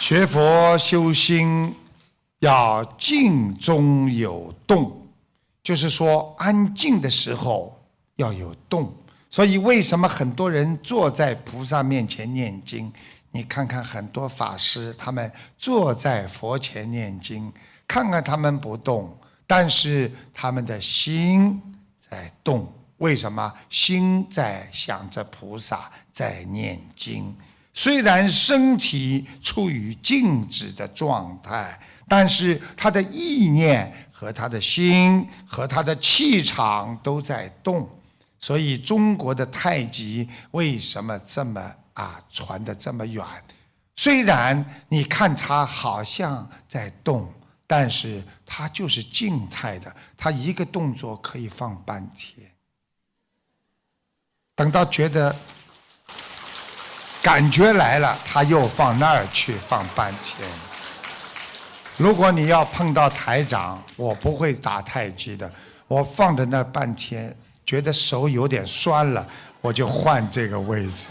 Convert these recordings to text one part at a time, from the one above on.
学佛修心要静中有动，就是说安静的时候要有动。所以为什么很多人坐在菩萨面前念经？你看看很多法师，他们坐在佛前念经，看看他们不动，但是他们的心在动。为什么？心在想着菩萨，在念经。虽然身体处于静止的状态，但是他的意念和他的心和他的气场都在动。所以中国的太极为什么这么啊传的这么远？虽然你看它好像在动，但是它就是静态的，它一个动作可以放半天。等到觉得。感觉来了，他又放那儿去放半天。如果你要碰到台长，我不会打太极的，我放在那半天，觉得手有点酸了，我就换这个位置。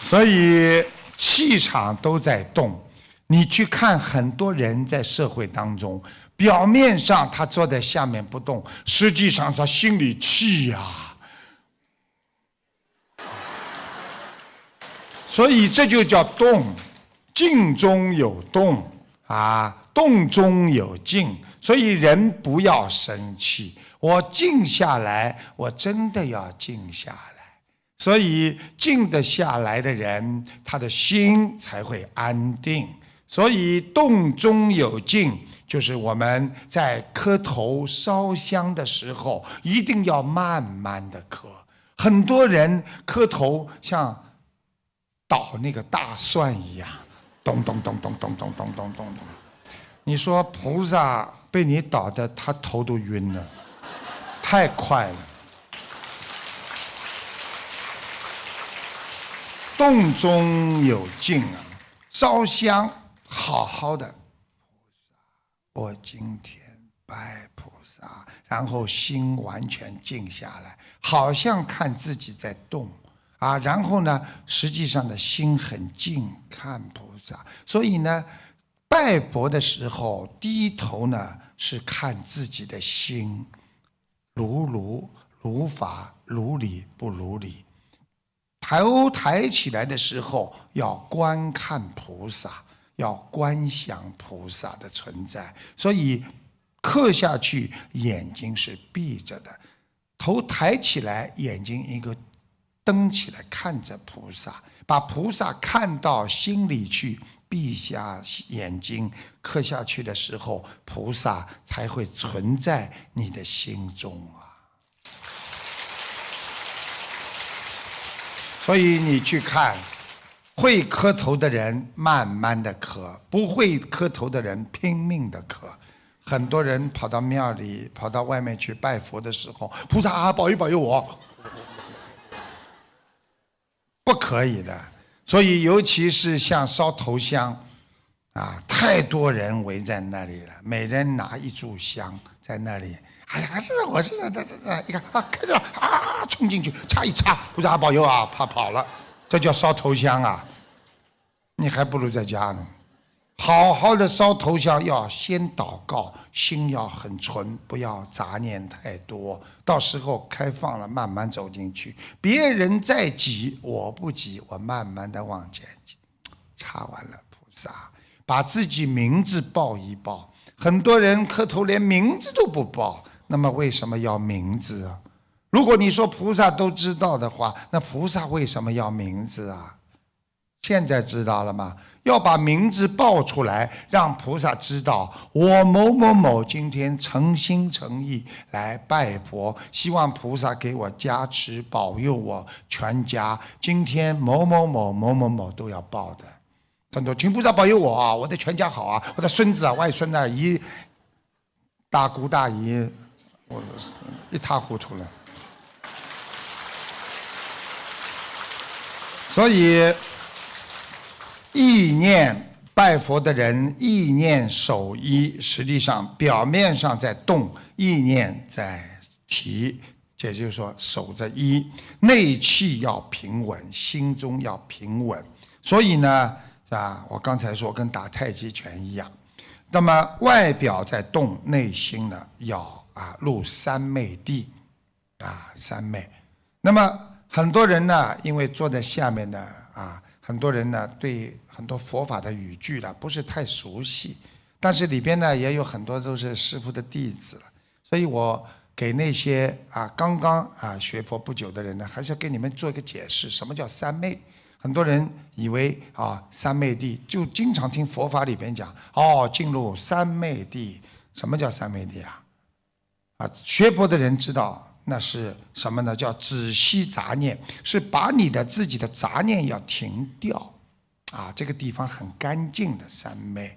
所以气场都在动，你去看很多人在社会当中。表面上他坐在下面不动，实际上他心里气呀。所以这就叫动，静中有动啊，动中有静。所以人不要生气，我静下来，我真的要静下来。所以静得下来的人，他的心才会安定。所以动中有静。就是我们在磕头烧香的时候，一定要慢慢的磕。很多人磕头像捣那个大蒜一样，咚咚咚咚咚咚咚咚咚咚。你说菩萨被你捣的，他头都晕了，太快了。动中有静啊，烧香好好的。菩萨我今天拜菩萨，然后心完全静下来，好像看自己在动啊。然后呢，实际上的心很静，看菩萨。所以呢，拜佛的时候低头呢，是看自己的心，如如如法，如理不如理。头抬起来的时候，要观看菩萨。要观想菩萨的存在，所以刻下去，眼睛是闭着的，头抬起来，眼睛一个瞪起来看着菩萨，把菩萨看到心里去，闭下眼睛刻下去的时候，菩萨才会存在你的心中啊。所以你去看。会磕头的人慢慢的磕，不会磕头的人拼命的磕。很多人跑到庙里，跑到外面去拜佛的时候，菩萨啊，保佑保佑我，不可以的。所以，尤其是像烧头香，啊，太多人围在那里了，每人拿一炷香在那里。哎呀，是我是的，一看啊，开始了啊，冲进去擦一擦，菩萨保佑啊，怕跑了，这叫烧头香啊。你还不如在家呢，好好的烧头香，要先祷告，心要很纯，不要杂念太多。到时候开放了，慢慢走进去。别人再急，我不急，我慢慢的往前挤。插完了菩萨，把自己名字报一报。很多人磕头连名字都不报，那么为什么要名字啊？如果你说菩萨都知道的话，那菩萨为什么要名字啊？现在知道了吗？要把名字报出来，让菩萨知道我某某某今天诚心诚意来拜佛，希望菩萨给我加持保佑我全家。今天某某某某某某都要报的，很多请菩萨保佑我啊，我的全家好啊，我的孙子啊、外孙啊、姨、大姑大姨，我一塌糊涂了。所以。意念拜佛的人，意念守一，实际上表面上在动，意念在提，也就是说守着一，内气要平稳，心中要平稳。所以呢，啊，我刚才说跟打太极拳一样，那么外表在动，内心呢要啊入三昧地，啊三昧。那么很多人呢，因为坐在下面呢，啊，很多人呢对很多佛法的语句呢不是太熟悉，但是里边呢也有很多都是师父的弟子了，所以我给那些啊刚刚啊学佛不久的人呢，还是要给你们做一个解释，什么叫三昧？很多人以为啊三昧地就经常听佛法里边讲，哦，进入三昧地，什么叫三昧地啊？啊，学佛的人知道。那是什么呢？叫止息杂念，是把你的自己的杂念要停掉，啊，这个地方很干净的三昧